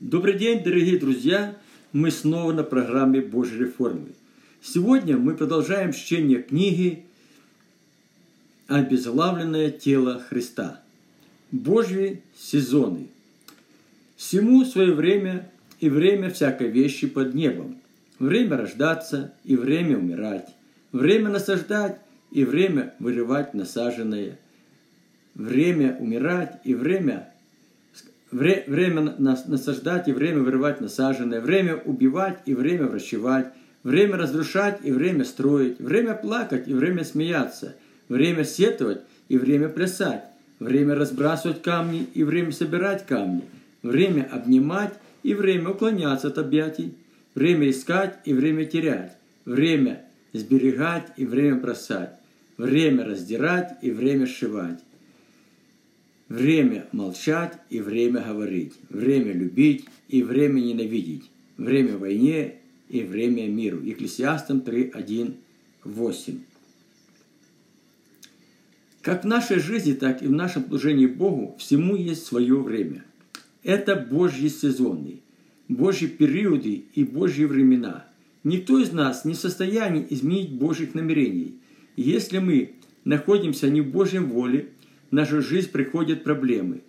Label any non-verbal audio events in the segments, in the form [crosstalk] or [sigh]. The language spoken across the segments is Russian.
Добрый день, дорогие друзья! Мы снова на программе Божьей реформы. Сегодня мы продолжаем чтение книги «Обезглавленное тело Христа». Божьи сезоны. Всему свое время и время всякой вещи под небом. Время рождаться и время умирать. Время насаждать и время вырывать насаженное. Время умирать и время Вре, время насаждать и время вырывать насаженное, время убивать и время врачевать, время разрушать и время строить, время плакать и время смеяться, время сетовать и время плясать, время разбрасывать камни и время собирать камни, время обнимать и время уклоняться от объятий, время искать и время терять, время сберегать и время бросать, время раздирать и время сшивать Время молчать и время говорить, время любить и время ненавидеть, время войне и время миру. Екклесиастам 3, 1, 8. Как в нашей жизни, так и в нашем служении Богу всему есть свое время. Это Божьи сезоны, Божьи периоды и Божьи времена. Никто из нас не в состоянии изменить Божьих намерений. Если мы находимся не в Божьем воле – в нашу жизнь приходят проблемы.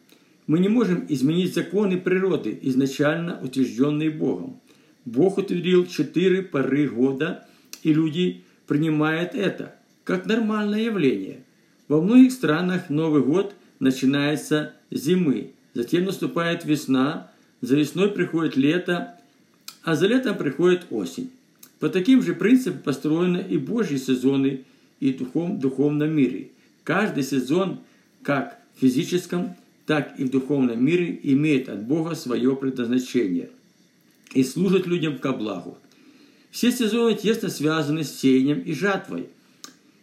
Мы не можем изменить законы природы, изначально утвержденные Богом. Бог утвердил четыре поры года, и люди принимают это как нормальное явление. Во многих странах Новый год начинается зимы, затем наступает весна, за весной приходит лето, а за летом приходит осень. По таким же принципам построены и Божьи сезоны и в духовном мире. Каждый сезон – как в физическом, так и в духовном мире имеет от Бога свое предназначение и служит людям ко благу. Все сезоны тесно связаны с сеянием и жатвой,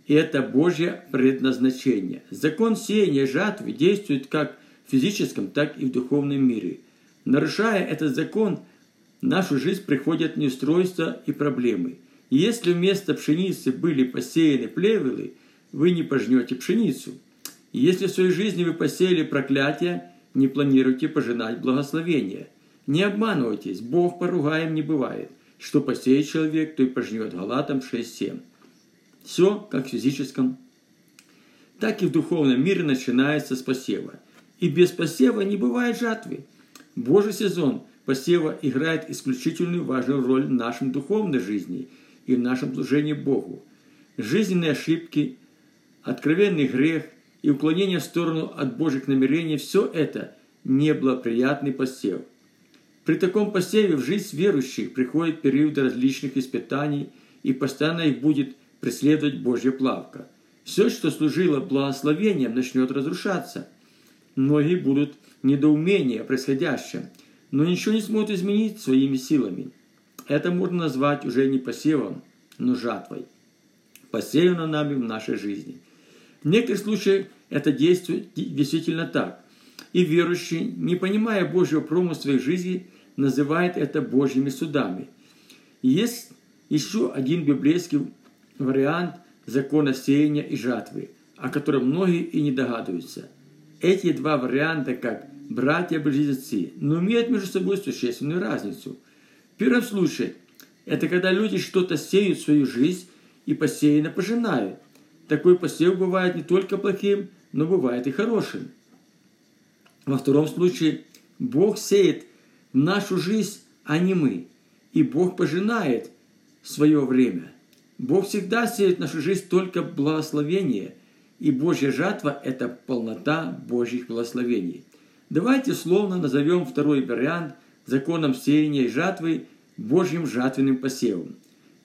и это Божье предназначение. Закон сеяния и жатвы действует как в физическом, так и в духовном мире. Нарушая этот закон, в нашу жизнь приходят неустройства и проблемы. И если вместо пшеницы были посеяны плевелы, вы не пожнете пшеницу – если в своей жизни вы посеяли проклятие, не планируйте пожинать благословение. Не обманывайтесь, Бог поругаем не бывает. Что посеет человек, то и пожнет. Галатам 6.7. Все, как в физическом, так и в духовном мире начинается с посева. И без посева не бывает жатвы. Божий сезон посева играет исключительную важную роль в нашем духовной жизни и в нашем служении Богу. Жизненные ошибки, откровенный грех – и уклонение в сторону от Божьих намерений – все это неблагоприятный посев. При таком посеве в жизнь верующих приходит период различных испытаний, и постоянно их будет преследовать Божья плавка. Все, что служило благословением, начнет разрушаться. Многие будут недоумения происходящим, но ничего не смогут изменить своими силами. Это можно назвать уже не посевом, но жатвой. Посеяно нами в нашей жизни – в некоторых случаях это действует действительно так. И верующий, не понимая Божьего промысла в жизни, называет это Божьими судами. И есть еще один библейский вариант закона сеяния и жатвы, о котором многие и не догадываются. Эти два варианта как братья-близнецы, но имеют между собой существенную разницу. В первом случае – это когда люди что-то сеют в свою жизнь и посеянно пожинают – такой посев бывает не только плохим, но бывает и хорошим. Во втором случае Бог сеет нашу жизнь, а не мы. И Бог пожинает свое время. Бог всегда сеет в нашу жизнь только благословение, и Божья жатва – это полнота Божьих благословений. Давайте словно назовем второй вариант законом сеяния и жатвы Божьим жатвенным посевом.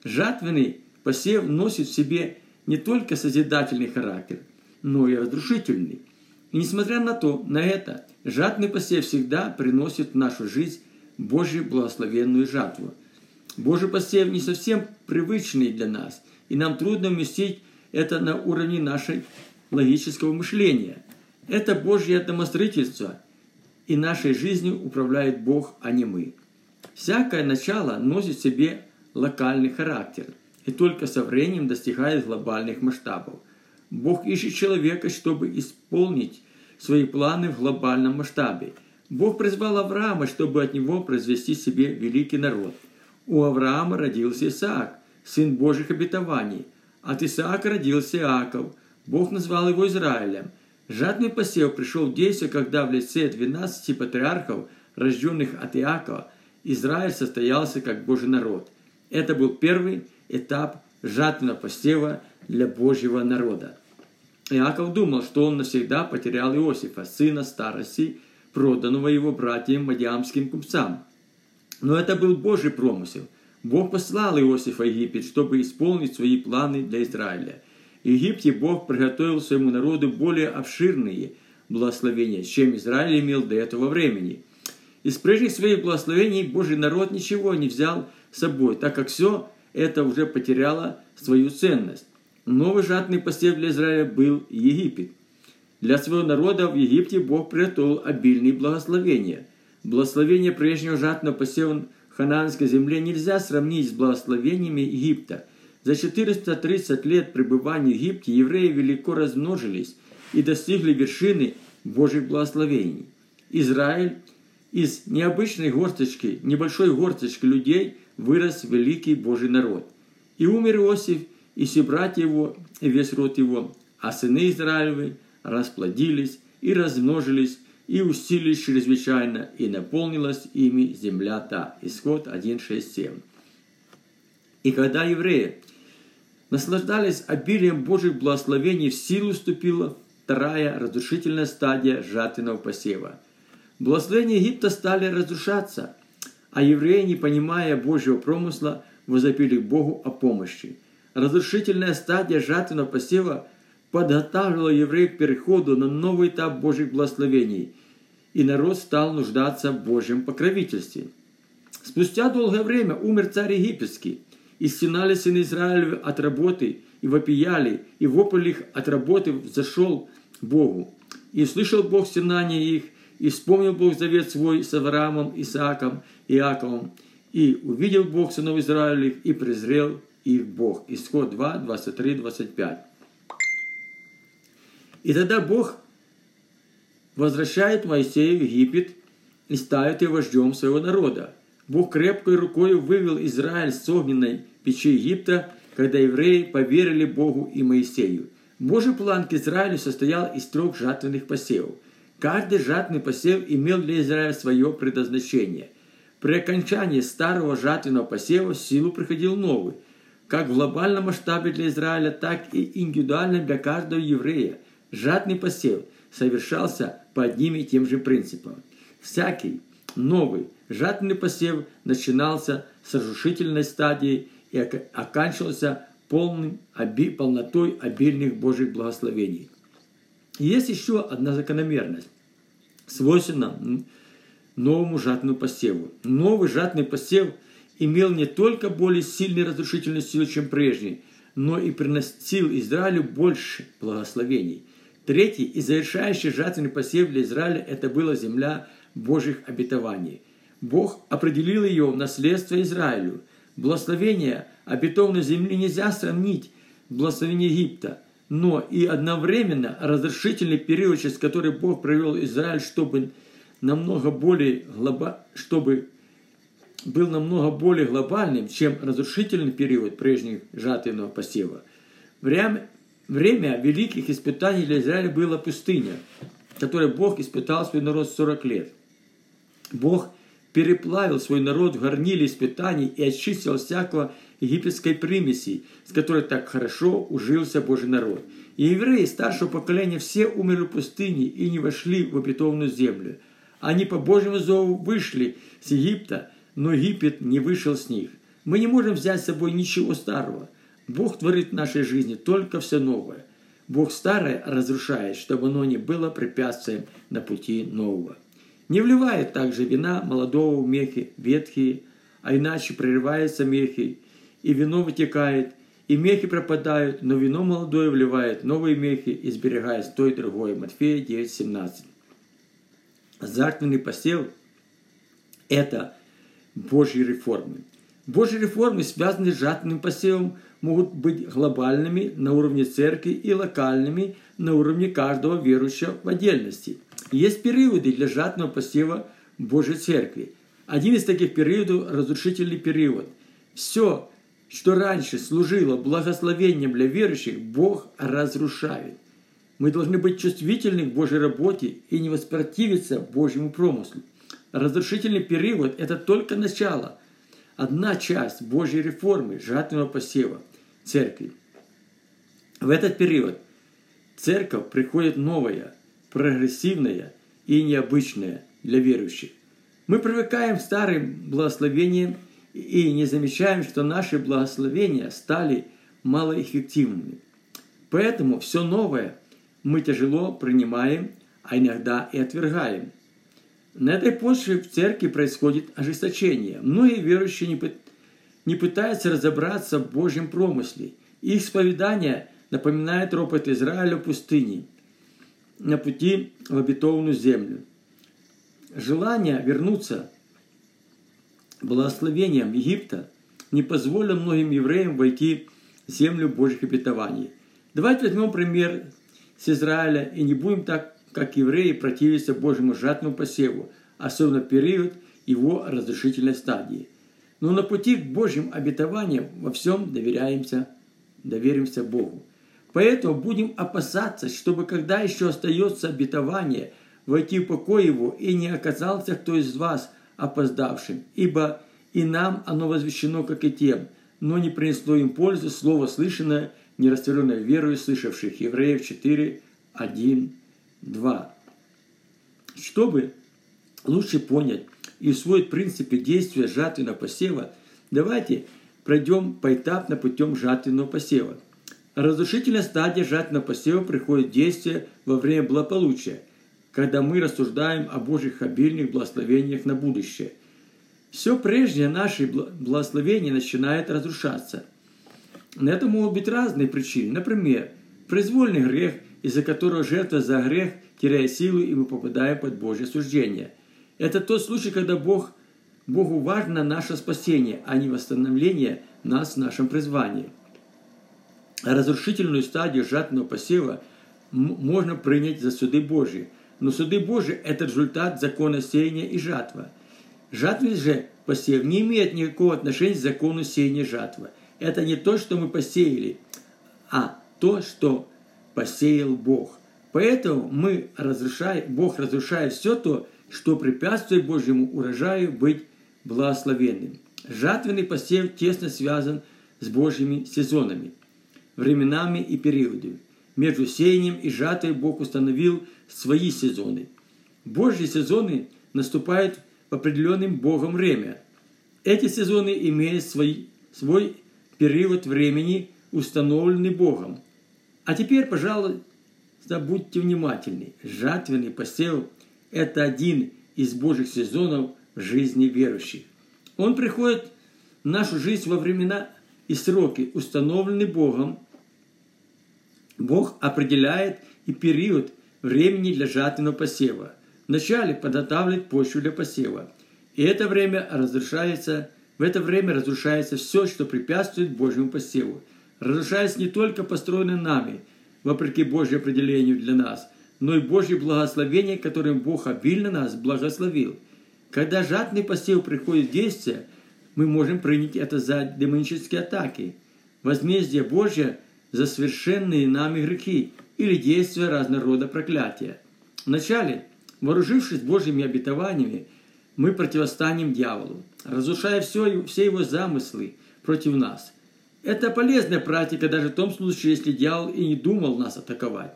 Жатвенный посев носит в себе не только созидательный характер, но и разрушительный. И несмотря на то, на это, жатный посев всегда приносит в нашу жизнь Божью благословенную жатву. Божий посев не совсем привычный для нас, и нам трудно вместить это на уровне нашей логического мышления. Это Божье домостроительство, и нашей жизнью управляет Бог, а не мы. Всякое начало носит в себе локальный характер – и только со временем достигает глобальных масштабов. Бог ищет человека, чтобы исполнить свои планы в глобальном масштабе. Бог призвал Авраама, чтобы от него произвести себе великий народ. У Авраама родился Исаак, сын Божьих обетований. От Исаака родился Иаков. Бог назвал его Израилем. Жадный посев пришел в действие, когда в лице 12 патриархов, рожденных от Иакова, Израиль состоялся как Божий народ. Это был первый этап жатвенного посева для Божьего народа. Иаков думал, что он навсегда потерял Иосифа, сына старости, проданного его братьям мадиамским купцам. Но это был Божий промысел. Бог послал Иосифа в Египет, чтобы исполнить свои планы для Израиля. В Египте Бог приготовил своему народу более обширные благословения, чем Израиль имел до этого времени. Из прежних своих благословений Божий народ ничего не взял с собой, так как все это уже потеряло свою ценность. Новый жатный посев для Израиля был Египет. Для своего народа в Египте Бог приготовил обильные благословения. Благословение прежнего жатного посева в хананской земле нельзя сравнить с благословениями Египта. За 430 лет пребывания в Египте евреи велико размножились и достигли вершины Божьих благословений. Израиль из необычной горсточки, небольшой горсточки людей вырос великий Божий народ. И умер Иосиф, и все братья его, и весь род его, а сыны Израилевы расплодились и размножились, и усилились чрезвычайно, и наполнилась ими земля та. Исход 1.6.7. И когда евреи наслаждались обилием Божьих благословений, в силу вступила вторая разрушительная стадия жатвенного посева. Благословения Египта стали разрушаться, а евреи, не понимая Божьего промысла, возопили Богу о помощи. Разрушительная стадия жатвенного посева подготавливала евреев к переходу на новый этап Божьих благословений, и народ стал нуждаться в Божьем покровительстве. Спустя долгое время умер царь египетский, и стенали сыны Израилевы от работы, и вопияли, и вопль их от работы зашел Богу. И слышал Бог стенания их, и вспомнил Бог завет свой с Авраамом, Исааком Иаковом, и увидел Бог сынов Израилевых, и презрел их Бог. Исход 2, 23, 25. И тогда Бог возвращает Моисея в Египет и ставит его вождем своего народа. Бог крепкой рукой вывел Израиль с огненной печи Египта, когда евреи поверили Богу и Моисею. Божий план к Израилю состоял из трех жатвенных посевов. Каждый жатный посев имел для Израиля свое предназначение. При окончании старого жатвенного посева в силу приходил новый, как в глобальном масштабе для Израиля, так и индивидуально для каждого еврея – Жатный посев совершался по одним и тем же принципам. Всякий новый жатный посев начинался с разрушительной стадии и оканчивался полным, оби, полнотой обильных Божьих благословений. Есть еще одна закономерность, свойственна новому жатному посеву. Новый жатный посев имел не только более сильный разрушительный силу, чем прежний, но и приносил Израилю больше благословений – Третий и завершающий жатвенный посев для Израиля – это была земля Божьих обетований. Бог определил ее в наследство Израилю. Благословение обетованной земли нельзя сравнить с благословением Египта, но и одновременно разрешительный период, через который Бог провел Израиль, чтобы намного более глоба... чтобы был намного более глобальным, чем разрушительный период прежних жатвенного посева. Время, Время великих испытаний для Израиля было пустыня, которой Бог испытал свой народ 40 лет. Бог переплавил свой народ в горниле испытаний и очистил всякого египетской примеси, с которой так хорошо ужился Божий народ. И евреи старшего поколения все умерли в пустыне и не вошли в обетованную землю. Они по Божьему зову вышли с Египта, но Египет не вышел с них. Мы не можем взять с собой ничего старого. Бог творит в нашей жизни только все новое. Бог старое разрушает, чтобы оно не было препятствием на пути нового. Не вливает также вина молодого мехи ветхие, а иначе прерываются мехи, и вино вытекает, и мехи пропадают, но вино молодое вливает новые мехи и сберегает то и другое. Матфея 9.17. Азартный посев – это Божьи реформы. Божьи реформы, связанные с жатвенным посевом, могут быть глобальными на уровне церкви и локальными на уровне каждого верующего в отдельности. Есть периоды для жатного посева Божьей Церкви. Один из таких периодов – разрушительный период. Все, что раньше служило благословением для верующих, Бог разрушает. Мы должны быть чувствительны к Божьей работе и не воспротивиться Божьему промыслу. Разрушительный период – это только начало, одна часть Божьей реформы, жатвенного посева церкви. В этот период церковь приходит новая, прогрессивная и необычная для верующих. Мы привыкаем к старым благословениям и не замечаем, что наши благословения стали малоэффективными. Поэтому все новое мы тяжело принимаем, а иногда и отвергаем. На этой почве в церкви происходит ожесточение. Многие верующие не, не пытаются разобраться в Божьем промысле. Их исповедание напоминает ропот Израиля в пустыне на пути в обетованную землю. Желание вернуться благословением Египта не позволило многим евреям войти в землю Божьих обетований. Давайте возьмем пример с Израиля и не будем так, как евреи, противиться Божьему жатному посеву, особенно в период его разрушительной стадии. Но на пути к Божьим обетованиям во всем доверяемся, доверимся Богу. Поэтому будем опасаться, чтобы когда еще остается обетование, войти в покой его и не оказался кто из вас опоздавшим, ибо и нам оно возвещено, как и тем, но не принесло им пользы слово слышанное, не растворенное верою слышавших. Евреев 4, 1, 2. Чтобы лучше понять и усвоить принципы действия жатвенного посева, давайте пройдем поэтапно путем жатвенного посева. Разрушительная стадия жатвенного посева приходит в действие во время благополучия, когда мы рассуждаем о Божьих обильных благословениях на будущее. Все прежнее наши благословения начинает разрушаться. На это могут быть разные причины. Например, произвольный грех, из-за которого жертва за грех теряет силу, и мы попадаем под Божье суждение. Это тот случай, когда Бог, Богу важно наше спасение, а не восстановление нас в нашем призвании – разрушительную стадию жатного посева можно принять за суды Божьи. Но суды Божьи – это результат закона сеяния и жатва. Жатвенный же посев не имеет никакого отношения к закону сеяния жатва. Это не то, что мы посеяли, а то, что посеял Бог. Поэтому мы разрушаем, Бог разрушает все то, что препятствует Божьему урожаю быть благословенным. Жатвенный посев тесно связан с Божьими сезонами – временами и периодами. Между сеянием и жатвой Бог установил свои сезоны. Божьи сезоны наступают в определенным Богом время. Эти сезоны имеют свой, свой период времени, установленный Богом. А теперь, пожалуйста, будьте внимательны. Жатвенный посев – это один из Божьих сезонов в жизни верующих. Он приходит в нашу жизнь во времена и сроки, установленные Богом, Бог определяет и период времени для жатвенного посева. Вначале подготавливает почву для посева. И это время разрушается, в это время разрушается все, что препятствует Божьему посеву. Разрушается не только построенное нами, вопреки Божьему определению для нас, но и Божье благословение, которым Бог обильно нас благословил. Когда жатный посев приходит в действие, мы можем принять это за демонические атаки. Возмездие Божье за совершенные нами грехи или действия разного рода проклятия. Вначале, вооружившись Божьими обетованиями, мы противостанем дьяволу, разрушая все, все его замыслы против нас. Это полезная практика даже в том случае, если дьявол и не думал нас атаковать.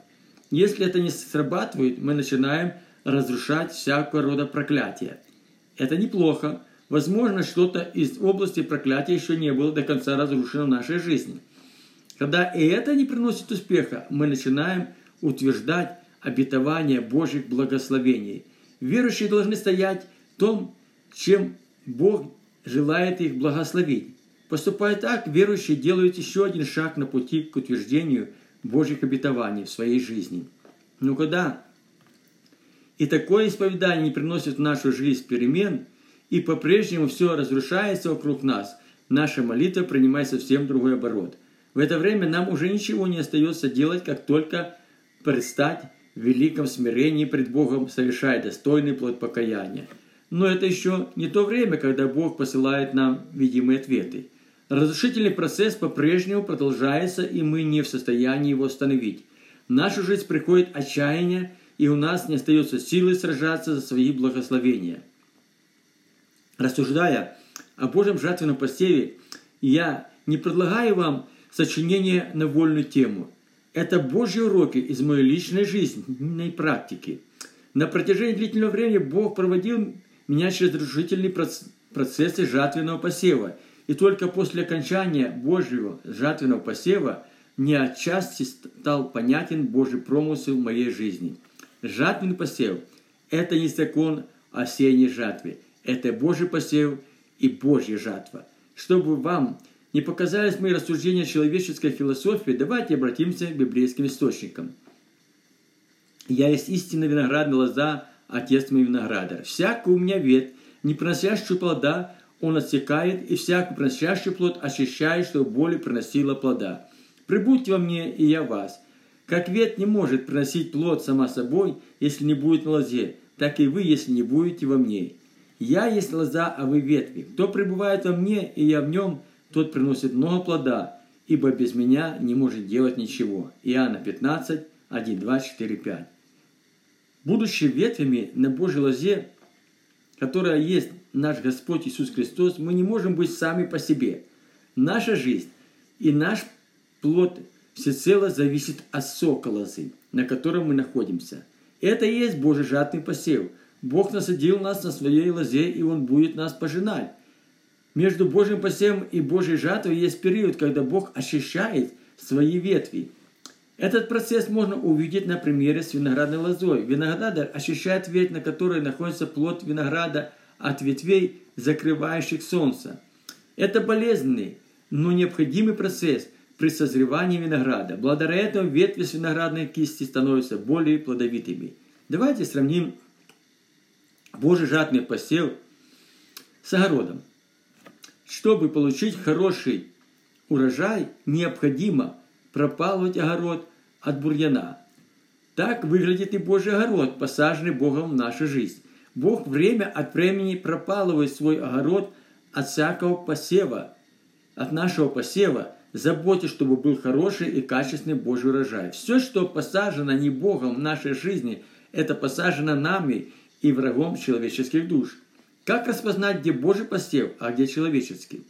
Если это не срабатывает, мы начинаем разрушать всякого рода проклятия. Это неплохо. Возможно, что-то из области проклятия еще не было до конца разрушено в нашей жизни. Когда и это не приносит успеха, мы начинаем утверждать обетование Божьих благословений. Верующие должны стоять в том, чем Бог желает их благословить. Поступая так, верующие делают еще один шаг на пути к утверждению Божьих обетований в своей жизни. Но когда и такое исповедание не приносит в нашу жизнь перемен, и по-прежнему все разрушается вокруг нас, наша молитва принимает совсем другой оборот. В это время нам уже ничего не остается делать, как только предстать в великом смирении пред Богом, совершая достойный плод покаяния. Но это еще не то время, когда Бог посылает нам видимые ответы. Разрушительный процесс по-прежнему продолжается, и мы не в состоянии его остановить. В нашу жизнь приходит отчаяние, и у нас не остается силы сражаться за свои благословения. Рассуждая о Божьем жертвенном посеве, я не предлагаю вам сочинение на вольную тему. Это Божьи уроки из моей личной жизненной практики. На протяжении длительного времени Бог проводил меня через разрушительные процессы жатвенного посева. И только после окончания Божьего жатвенного посева мне отчасти стал понятен Божий промысел в моей жизни. Жатвенный посев – это не закон осенней жатвы. Это Божий посев и Божья жатва. Чтобы вам не показались мои рассуждения человеческой философии, давайте обратимся к библейским источникам. «Я есть истинная виноградная лоза, отец мой виноградарь. Всякую у меня ветвь, не приносящую плода, он отсекает, и всякую приносящий плод очищает, чтобы более приносила плода. Прибудьте во мне, и я вас. Как ветвь не может приносить плод сама собой, если не будет на лозе, так и вы, если не будете во мне. Я есть лоза, а вы ветви. Кто пребывает во мне, и я в нем, тот приносит много плода, ибо без меня не может делать ничего. Иоанна 15, 1, 2, 4, 5. Будучи ветвями на Божьей лозе, которая есть наш Господь Иисус Христос, мы не можем быть сами по себе. Наша жизнь и наш плод всецело зависит от сока лозы, на котором мы находимся. Это и есть Божий жатный посев. Бог насадил нас на своей лозе, и Он будет нас пожинать. Между Божьим посевом и Божьей жатвой есть период, когда Бог очищает свои ветви. Этот процесс можно увидеть на примере с виноградной лозой. Виноградарь очищает ветвь, на которой находится плод винограда от ветвей, закрывающих солнце. Это болезненный, но необходимый процесс при созревании винограда. Благодаря этому ветви с виноградной кисти становятся более плодовитыми. Давайте сравним Божий жатный посев с огородом. Чтобы получить хороший урожай, необходимо пропалывать огород от бурьяна. Так выглядит и Божий огород, посаженный Богом в нашу жизнь. Бог время от времени пропалывает свой огород от всякого посева, от нашего посева, заботясь, чтобы был хороший и качественный Божий урожай. Все, что посажено не Богом в нашей жизни, это посажено нами и врагом человеческих душ. Как распознать, где Божий посев, а где человеческий?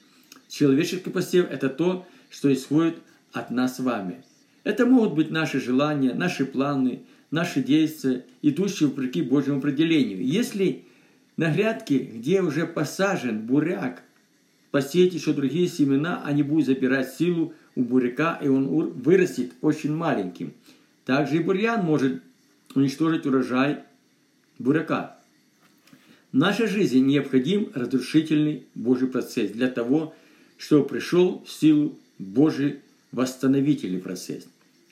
Человеческий посев – это то, что исходит от нас с вами. Это могут быть наши желания, наши планы, наши действия, идущие вопреки Божьему определению. Если на грядке, где уже посажен буряк, посеять еще другие семена, они будут забирать силу у буряка, и он вырастет очень маленьким. Также и бурьян может уничтожить урожай буряка. В нашей жизни необходим разрушительный Божий процесс для того, чтобы пришел в силу Божий восстановительный процесс.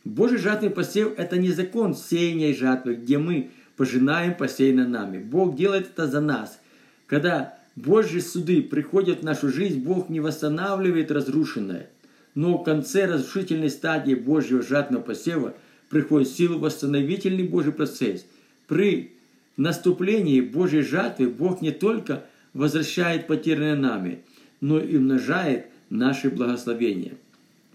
Божий жатный посев – это не закон сеяния и жатвы, где мы пожинаем посеянное нами. Бог делает это за нас. Когда Божьи суды приходят в нашу жизнь, Бог не восстанавливает разрушенное. Но в конце разрушительной стадии Божьего жатного посева приходит силу восстановительный Божий процесс. При наступлении Божьей жатвы Бог не только возвращает потерянное нами, но и умножает наши благословения –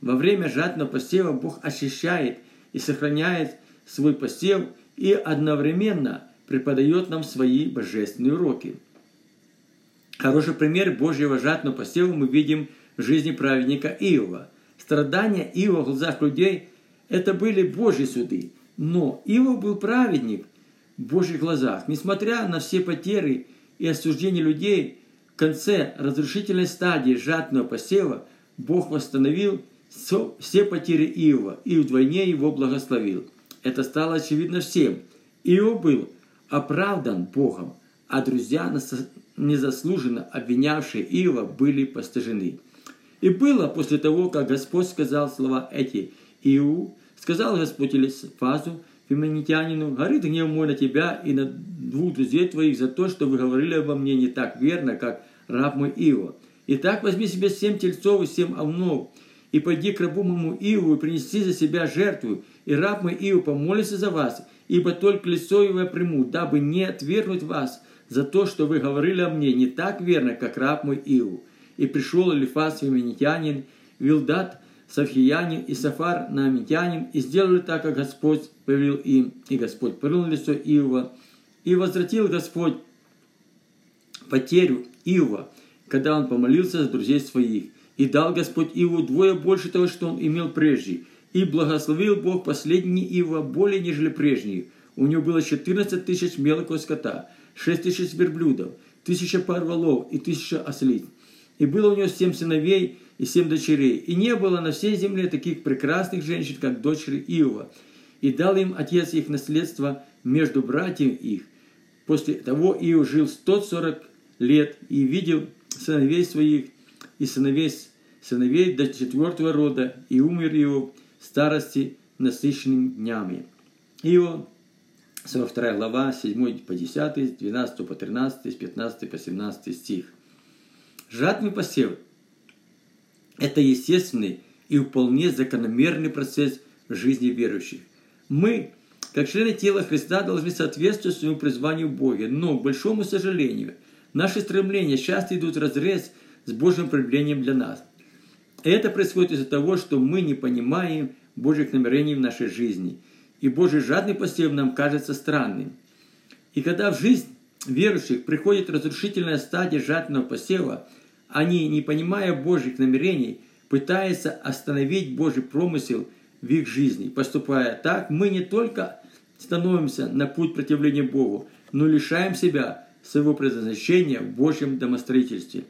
во время жатного посева Бог очищает и сохраняет свой посев и одновременно преподает нам свои божественные уроки. Хороший пример Божьего жатного посева мы видим в жизни праведника Иова. Страдания Иова в глазах людей – это были Божьи суды. Но Иов был праведник Божьих глазах. Несмотря на все потери и осуждения людей, в конце разрушительной стадии жатного посева Бог восстановил все потери Иова и вдвойне его благословил. Это стало очевидно всем. Иов был оправдан Богом, а друзья, незаслуженно обвинявшие Иова, были постыжены. И было после того, как Господь сказал слова эти Иу, сказал Господь Элисфазу, феминитянину, горит гнев мой на тебя и на двух друзей твоих за то, что вы говорили обо мне не так верно, как раб мой Иова. Итак, возьми себе семь тельцов и семь овнов, и пойди к рабу моему Иову и принеси за себя жертву, и раб мой Иов помолится за вас, ибо только лицо его я приму, дабы не отвергнуть вас за то, что вы говорили о мне не так верно, как раб мой Иов. И пришел Элифас Вименитянин, Вилдат Савхиянин и Сафар Наамитянин, и сделали так, как Господь повелел им, и Господь порыл лицо Иова, и возвратил Господь потерю Иова, когда он помолился за друзей своих, и дал Господь Иову двое больше того, что он имел прежде, и благословил Бог последний Иова более, нежели прежний. У него было 14 тысяч мелкого скота, 6 тысяч верблюдов, тысяча пар волов и тысяча ослиц. И было у него семь сыновей и семь дочерей. И не было на всей земле таких прекрасных женщин, как дочери Иова. И дал им отец их наследство между братьями их. После того Иов жил 140 лет и видел сыновей своих и сыновей, сыновей до четвертого рода, и умер его в старости насыщенными днями. Иов, 42 глава, 7 по 10, 12 по 13, с 15 по 17 стих. Жатный посев – это естественный и вполне закономерный процесс жизни верующих. Мы, как члены тела Христа, должны соответствовать своему призванию в Боге, но, к большому сожалению, наши стремления часто идут в разрез с Божьим проявлением для нас. Это происходит из-за того, что мы не понимаем Божьих намерений в нашей жизни. И Божий жадный посев нам кажется странным. И когда в жизнь верующих приходит разрушительная стадия жадного посева, они, не понимая Божьих намерений, пытаются остановить Божий промысел в их жизни. Поступая так, мы не только становимся на путь противления Богу, но лишаем себя своего предназначения в Божьем домостроительстве.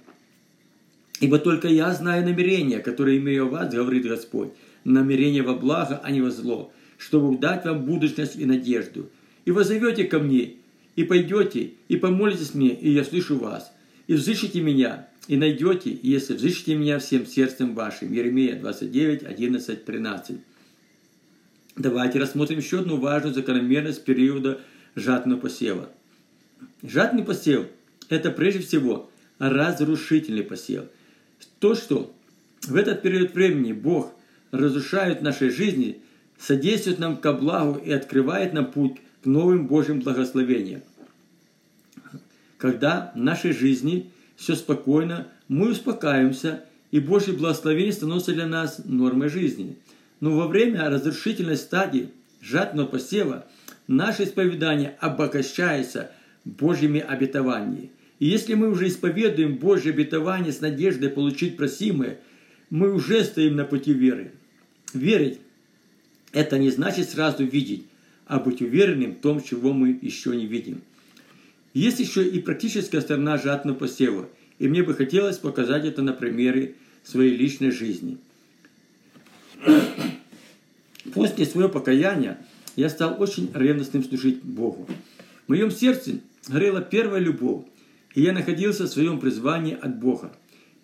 Ибо только я знаю намерения, которые имею о вас, говорит Господь, намерения во благо, а не во зло, чтобы дать вам будущность и надежду. И вы зовете ко мне, и пойдете, и помолитесь мне, и я слышу вас. И взыщите меня, и найдете, если взыщите меня всем сердцем вашим. Еремея 29, 11, 13. Давайте рассмотрим еще одну важную закономерность периода жатного посева. Жатный посев – это прежде всего разрушительный посев – то, что в этот период времени Бог разрушает нашей жизни, содействует нам ко благу и открывает нам путь к новым Божьим благословениям. Когда в нашей жизни все спокойно, мы успокаиваемся, и Божье благословение становится для нас нормой жизни. Но во время разрушительной стадии жатного посева наше исповедание обогащается Божьими обетованиями – и если мы уже исповедуем Божье обетование с надеждой получить просимое, мы уже стоим на пути веры. Верить – это не значит сразу видеть, а быть уверенным в том, чего мы еще не видим. Есть еще и практическая сторона жатного посева, и мне бы хотелось показать это на примере своей личной жизни. После своего покаяния я стал очень ревностным служить Богу. В моем сердце горела первая любовь, и я находился в своем призвании от Бога.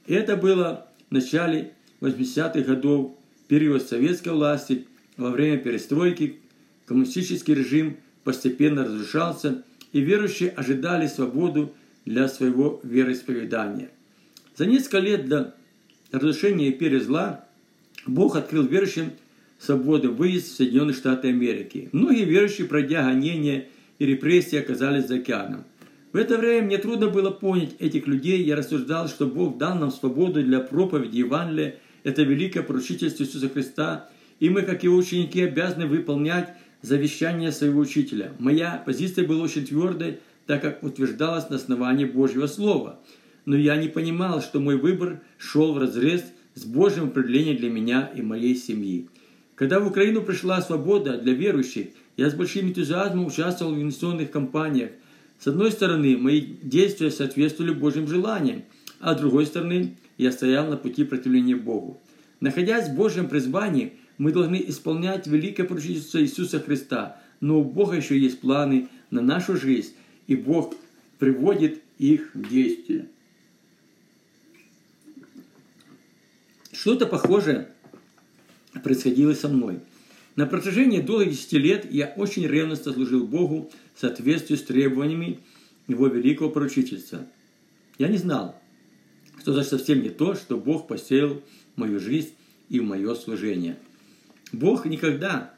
Это было в начале 80-х годов, период советской власти, во время перестройки, коммунистический режим постепенно разрушался, и верующие ожидали свободу для своего вероисповедания. За несколько лет до разрушения империи зла Бог открыл верующим свободу выезд в Соединенные Штаты Америки. Многие верующие, пройдя гонения и репрессии, оказались за океаном – в это время мне трудно было понять этих людей. Я рассуждал, что Бог дал нам свободу для проповеди Евангелия. Это великое поручительство Иисуса Христа. И мы, как его ученики, обязаны выполнять завещание своего учителя. Моя позиция была очень твердой, так как утверждалась на основании Божьего Слова. Но я не понимал, что мой выбор шел в разрез с Божьим определением для меня и моей семьи. Когда в Украину пришла свобода для верующих, я с большим энтузиазмом участвовал в инвестиционных кампаниях – с одной стороны, мои действия соответствовали Божьим желаниям, а с другой стороны, я стоял на пути противления Богу. Находясь в Божьем призвании, мы должны исполнять великое поручительство Иисуса Христа, но у Бога еще есть планы на нашу жизнь, и Бог приводит их в действие. Что-то похожее происходило со мной. На протяжении долгих десяти лет я очень ревностно служил Богу в соответствии с требованиями Его великого поручительства. Я не знал, что значит совсем не то, что Бог посеял в мою жизнь и в мое служение. Бог никогда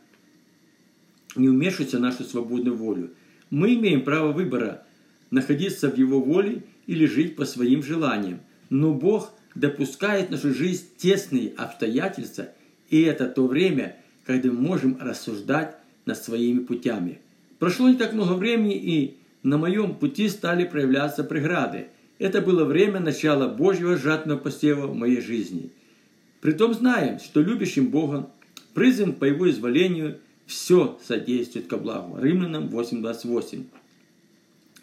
не вмешивается в нашу свободную волю. Мы имеем право выбора находиться в Его воле или жить по своим желаниям. Но Бог допускает в нашу жизнь тесные обстоятельства, и это то время, когда мы можем рассуждать над своими путями. Прошло не так много времени, и на моем пути стали проявляться преграды. Это было время начала Божьего жатного посева в моей жизни. Притом знаем, что любящим Богом, призван по Его изволению, все содействует ко благу. Римлянам 8.28.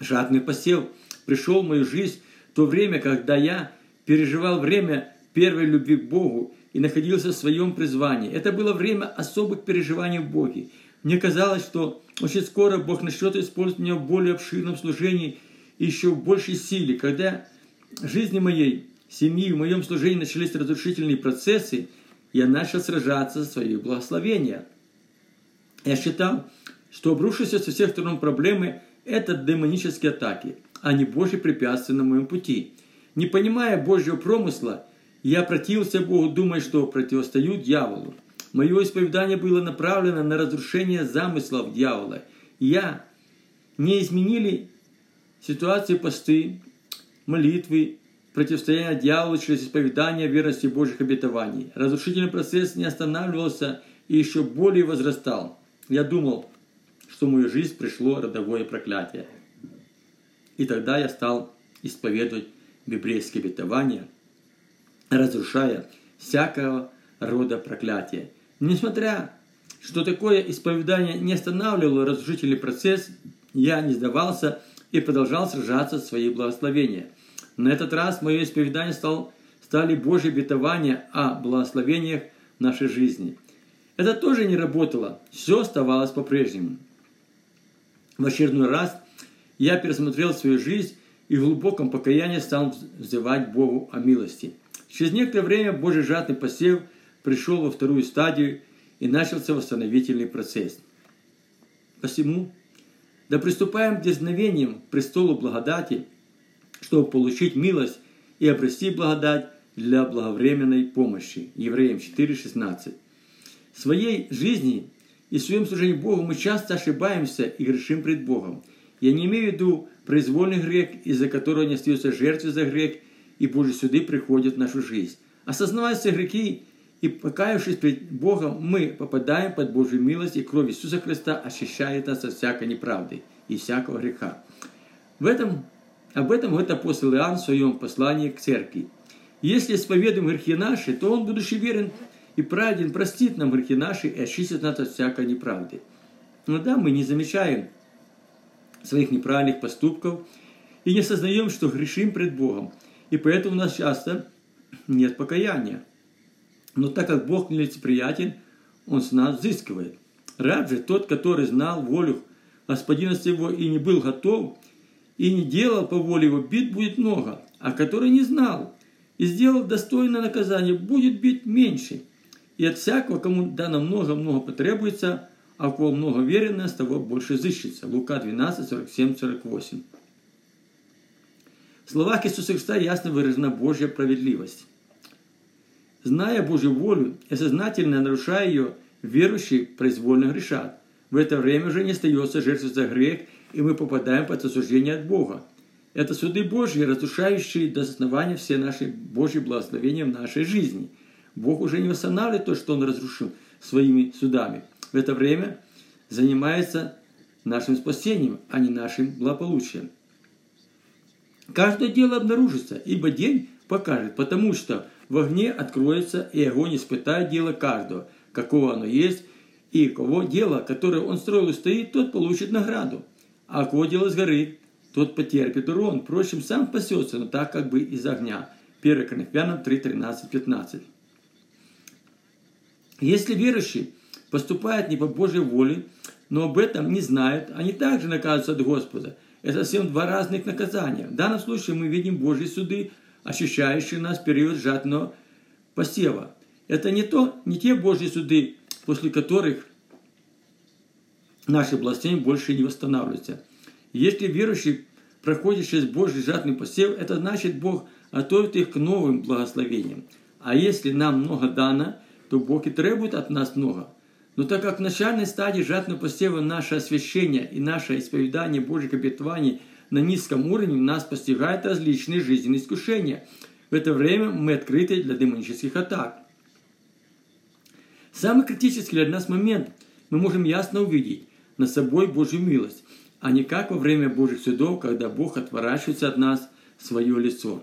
Жатный посев пришел в мою жизнь в то время, когда я переживал время первой любви к Богу и находился в своем призвании. Это было время особых переживаний в Боге. Мне казалось, что очень скоро Бог начнет использовать меня в более обширном служении и еще в большей силе. Когда в жизни моей семьи, в моем служении начались разрушительные процессы, я начал сражаться за свои благословения. Я считал, что обрушившиеся со всех сторон проблемы – это демонические атаки, а не Божьи препятствия на моем пути. Не понимая Божьего промысла, я противился Богу, думая, что противостою дьяволу. Мое исповедание было направлено на разрушение замыслов дьявола. Я не изменили ситуации посты, молитвы, противостояние дьяволу через исповедание верности Божьих обетований. Разрушительный процесс не останавливался и еще более возрастал. Я думал, что в мою жизнь пришло родовое проклятие. И тогда я стал исповедовать библейские обетования, разрушая всякого рода проклятия. Несмотря, что такое исповедание не останавливало разрушительный процесс, я не сдавался и продолжал сражаться за свои благословения. На этот раз мое исповедание стал, стали Божьи обетования о благословениях нашей жизни. Это тоже не работало, все оставалось по-прежнему. В очередной раз я пересмотрел свою жизнь и в глубоком покаянии стал взывать Богу о милости. Через некоторое время Божий жатный посев – пришел во вторую стадию и начался восстановительный процесс. Посему, да приступаем к дерзновениям к престолу благодати, чтобы получить милость и обрести благодать для благовременной помощи. Евреям 4.16. В своей жизни и в своем служении Богу мы часто ошибаемся и грешим пред Богом. Я не имею в виду произвольный грех, из-за которого не остается жертвы за грех, и Божьи суды приходят в нашу жизнь. Осознавая все грехи и покаявшись перед Богом, мы попадаем под Божью милость, и кровь Иисуса Христа очищает нас от всякой неправды и всякого греха. В этом, об этом говорит апостол Иоанн в своем послании к церкви. Если исповедуем грехи наши, то Он, будучи верен и праведен, простит нам грехи наши и очистит нас от всякой неправды. Но да, мы не замечаем своих неправильных поступков и не осознаем, что грешим пред Богом. И поэтому у нас часто нет покаяния. Но так как Бог нелицеприятен, Он с нас взыскивает. Раб же тот, который знал волю Господина своего и не был готов, и не делал по воле его, бит будет много, а который не знал и сделал достойное наказание, будет бить меньше. И от всякого, кому дано много-много потребуется, а у кого много верено, с того больше зыщется. Лука 12, 47, 48. В словах Иисуса Христа ясно выражена Божья справедливость. Зная Божью волю и сознательно нарушая ее, верующие произвольно грешат. В это время уже не остается жертвы за грех, и мы попадаем под осуждение от Бога. Это суды Божьи, разрушающие до основания все наши Божьи благословения в нашей жизни. Бог уже не восстанавливает то, что Он разрушил своими судами. В это время занимается нашим спасением, а не нашим благополучием. Каждое дело обнаружится, ибо день покажет, потому что в огне откроется, и огонь испытает дело каждого, какого оно есть, и кого дело, которое он строил и стоит, тот получит награду. А кого дело сгорит, тот потерпит урон. Впрочем, сам спасется, но так как бы из огня. 1 Коринфянам 3, 13, 15. Если верующий поступает не по Божьей воле, но об этом не знают, они также наказываются от Господа. Это совсем два разных наказания. В данном случае мы видим Божьи суды – ощущающий нас период жатного посева. Это не, то, не те Божьи суды, после которых наши благословения больше не восстанавливаются. Если верующий проходит через Божий жатный посев, это значит, Бог готовит их к новым благословениям. А если нам много дано, то Бог и требует от нас много. Но так как в начальной стадии жатного посева наше освящение и наше исповедание Божьих обетований на низком уровне нас постигают различные жизненные искушения. В это время мы открыты для демонических атак. Самый критический для нас момент мы можем ясно увидеть на собой Божью милость, а не как во время Божьих судов, когда Бог отворачивается от нас свое лицо.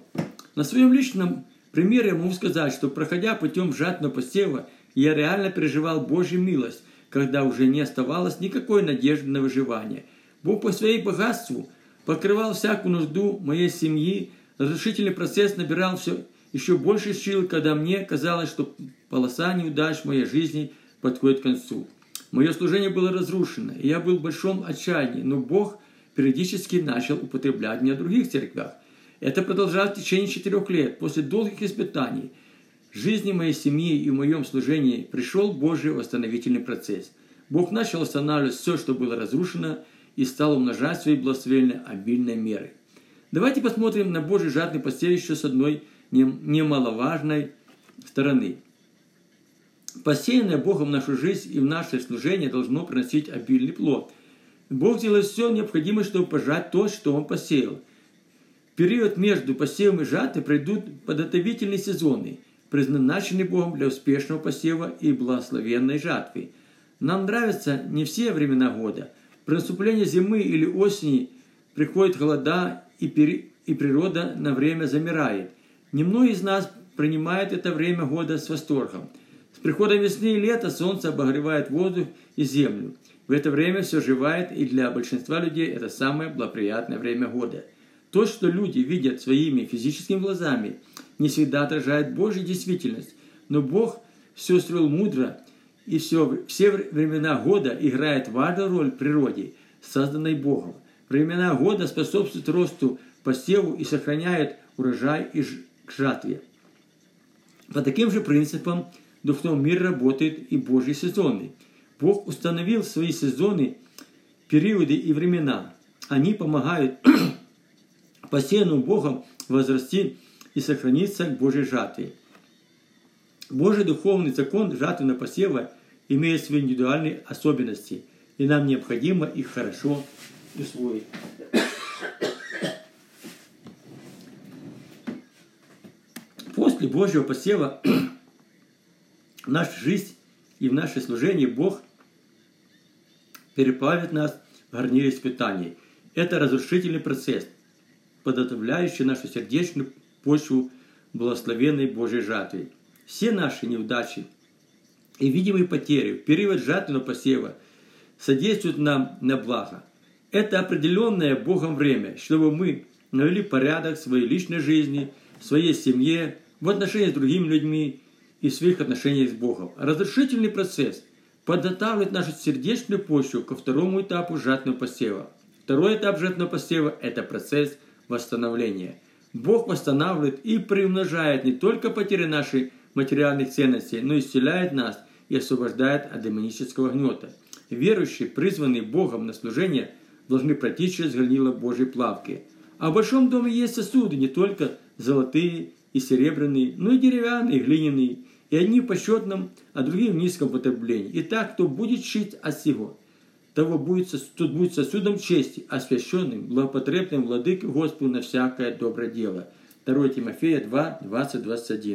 На своем личном примере я могу сказать, что проходя путем жатного посева, я реально переживал Божью милость, когда уже не оставалось никакой надежды на выживание. Бог по своей богатству покрывал всякую нужду моей семьи, разрушительный процесс набирал все еще больше сил, когда мне казалось, что полоса неудач в моей жизни подходит к концу. Мое служение было разрушено, и я был в большом отчаянии, но Бог периодически начал употреблять меня в других церквях. Это продолжалось в течение четырех лет. После долгих испытаний в жизни моей семьи и в моем служении пришел Божий восстановительный процесс. Бог начал восстанавливать все, что было разрушено, и стал умножать свои благословенные обильные меры. Давайте посмотрим на Божий жадный посев еще с одной немаловажной стороны. Посеянное Богом в нашу жизнь и в наше служение должно приносить обильный плод. Бог делает все необходимое, чтобы пожать то, что Он посеял. Период между посевом и жатвой пройдут подготовительные сезоны, предназначенные Богом для успешного посева и благословенной жатвы. Нам нравятся не все времена года. При наступлении зимы или осени приходят холода и, пери... и природа на время замирает – Немногие из нас принимают это время года с восторгом. С приходом весны и лета солнце обогревает воздух и землю. В это время все живает, и для большинства людей это самое благоприятное время года. То, что люди видят своими физическими глазами, не всегда отражает Божью действительность. Но Бог все строил мудро, и все, все времена года играет важную роль в природе, созданной Богом. Времена года способствуют росту посеву и сохраняют урожай и жатве. По таким же принципам в духовном мире работают и Божьи сезоны. Бог установил свои сезоны, периоды и времена. Они помогают [clears throat] посеянному Богом возрасти и сохраниться к Божьей жатве. Божий духовный закон жатвенного посева имеет свои индивидуальные особенности, и нам необходимо их хорошо усвоить. После Божьего посева [clears throat] в нашу жизнь и в наше служение Бог переплавит нас в гарнире испытаний. Это разрушительный процесс, подготовляющий нашу сердечную почву благословенной Божьей жатвой. Все наши неудачи и видимые потери в период жатвенного посева содействуют нам на благо. Это определенное Богом время, чтобы мы навели порядок в своей личной жизни, в своей семье, в отношениях с другими людьми и своих отношениях с Богом. Разрушительный процесс подготавливает нашу сердечную почву ко второму этапу жатного посева. Второй этап жатного посева – это процесс восстановления. Бог восстанавливает и приумножает не только потери наших материальных ценностей, но и исцеляет нас и освобождает от демонического гнета. Верующие, призванные Богом на служение, должны пройти через горнило Божьей плавки. А в большом доме есть сосуды, не только золотые и серебряный, но и деревянный, и глиняный, и одни в почетном, а другие в низком потреблении. И так, кто будет шить от всего, того будет, тот будет сосудом чести, освященным, благопотребным владыке Господу на всякое доброе дело. 2 Тимофея 2, 20, 21.